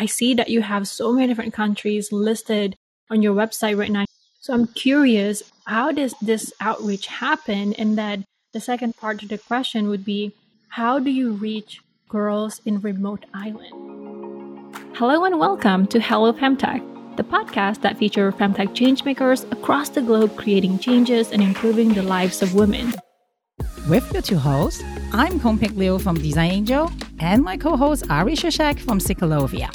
I see that you have so many different countries listed on your website right now. So I'm curious, how does this outreach happen? And then the second part of the question would be, how do you reach girls in remote island? Hello and welcome to Halo Femtech, the podcast that features femtech changemakers across the globe creating changes and improving the lives of women. With your two hosts, I'm Kung Pik Liu from Design Angel and my co-host Ari Krzyzek from Psycholovia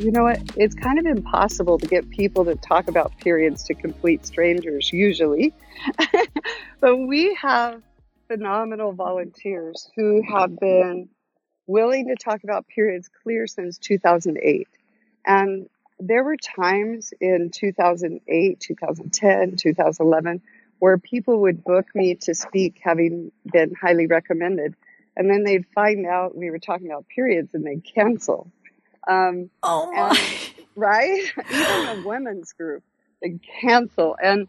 you know what? It's kind of impossible to get people to talk about periods to complete strangers, usually. but we have phenomenal volunteers who have been willing to talk about periods clear since 2008. And there were times in 2008, 2010, 2011 where people would book me to speak having been highly recommended. And then they'd find out we were talking about periods and they'd cancel. Um, oh my! And, right? Even a women's group they cancel, and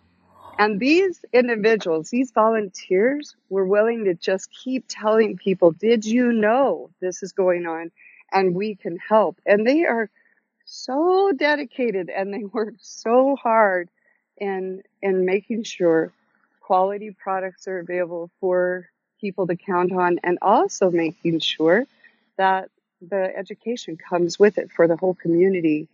and these individuals, these volunteers, were willing to just keep telling people, "Did you know this is going on?" And we can help. And they are so dedicated, and they work so hard in in making sure quality products are available for people to count on, and also making sure that the education comes with it for the whole community.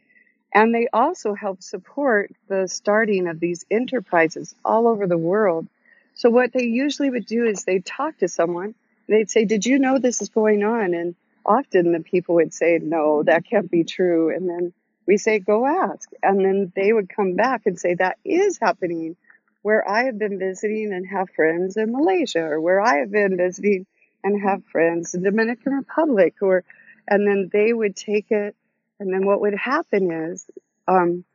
And they also help support the starting of these enterprises all over the world. So what they usually would do is they'd talk to someone. They'd say, did you know this is going on? And often the people would say, no, that can't be true. And then we say, go ask. And then they would come back and say, that is happening where I have been visiting and have friends in Malaysia or where I have been visiting and have friends in Dominican Republic or and then they would take it and then what would happen is um,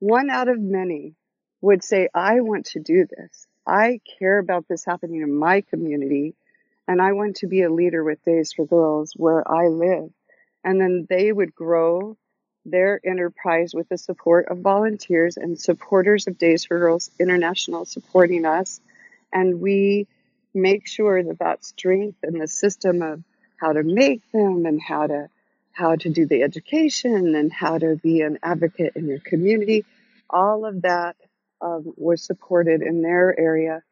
one out of many would say i want to do this. I care about this happening in my community and i want to be a leader with days for girls where i live. And then they would grow their enterprise with the support of volunteers and supporters of days for girls international supporting us. And we make sure that that strength and the system of how to make them and how to how to do the education and how to be an advocate in your community. All of that um, was supported in their area.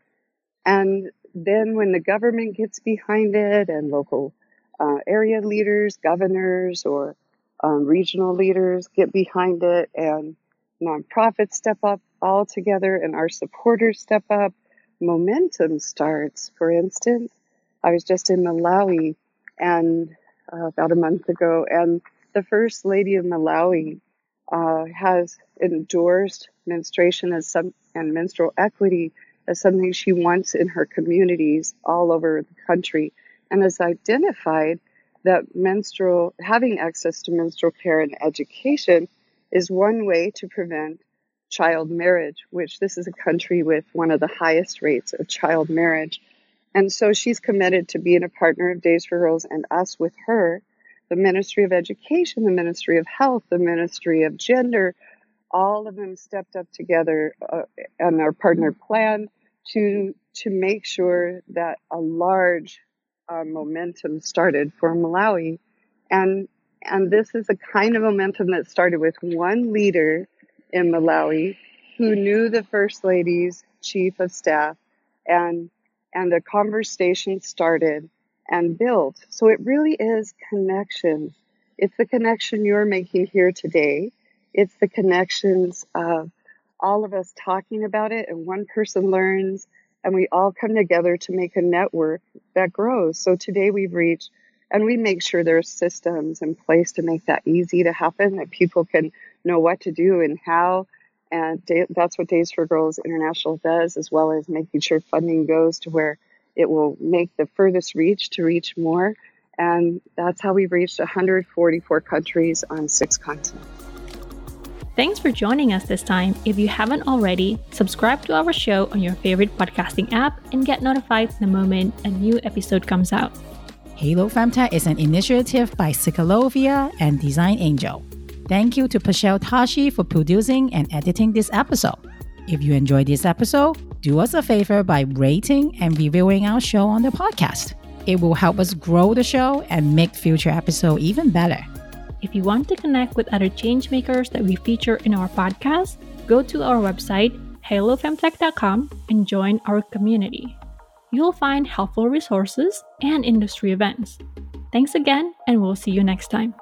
And then when the government gets behind it and local uh, area leaders, governors, or um, regional leaders get behind it and nonprofits step up all together and our supporters step up, momentum starts. For instance, I was just in Malawi and uh, about a month ago, and the First Lady of Malawi uh, has endorsed menstruation as some and menstrual equity as something she wants in her communities all over the country, and has identified that menstrual having access to menstrual care and education is one way to prevent child marriage, which this is a country with one of the highest rates of child marriage. And so she's committed to being a partner of Days for Girls and us with her, the Ministry of Education, the Ministry of Health, the Ministry of Gender, all of them stepped up together uh, on our partner plan to to make sure that a large uh, momentum started for Malawi, and and this is a kind of momentum that started with one leader in Malawi who knew the first lady's chief of staff and and the conversation started and built. So it really is connections. It's the connection you're making here today. It's the connections of all of us talking about it, and one person learns, and we all come together to make a network that grows. So today we've reached, and we make sure there are systems in place to make that easy to happen, that people can know what to do and how and that's what Days for Girls International does, as well as making sure funding goes to where it will make the furthest reach to reach more. And that's how we've reached 144 countries on six continents. Thanks for joining us this time. If you haven't already, subscribe to our show on your favorite podcasting app and get notified the moment a new episode comes out. Halo Femtech is an initiative by Psycholovia and Design Angel. Thank you to Pashel Tashi for producing and editing this episode. If you enjoyed this episode, do us a favor by rating and reviewing our show on the podcast. It will help us grow the show and make future episodes even better. If you want to connect with other changemakers that we feature in our podcast, go to our website, halofemtech.com, and join our community. You'll find helpful resources and industry events. Thanks again, and we'll see you next time.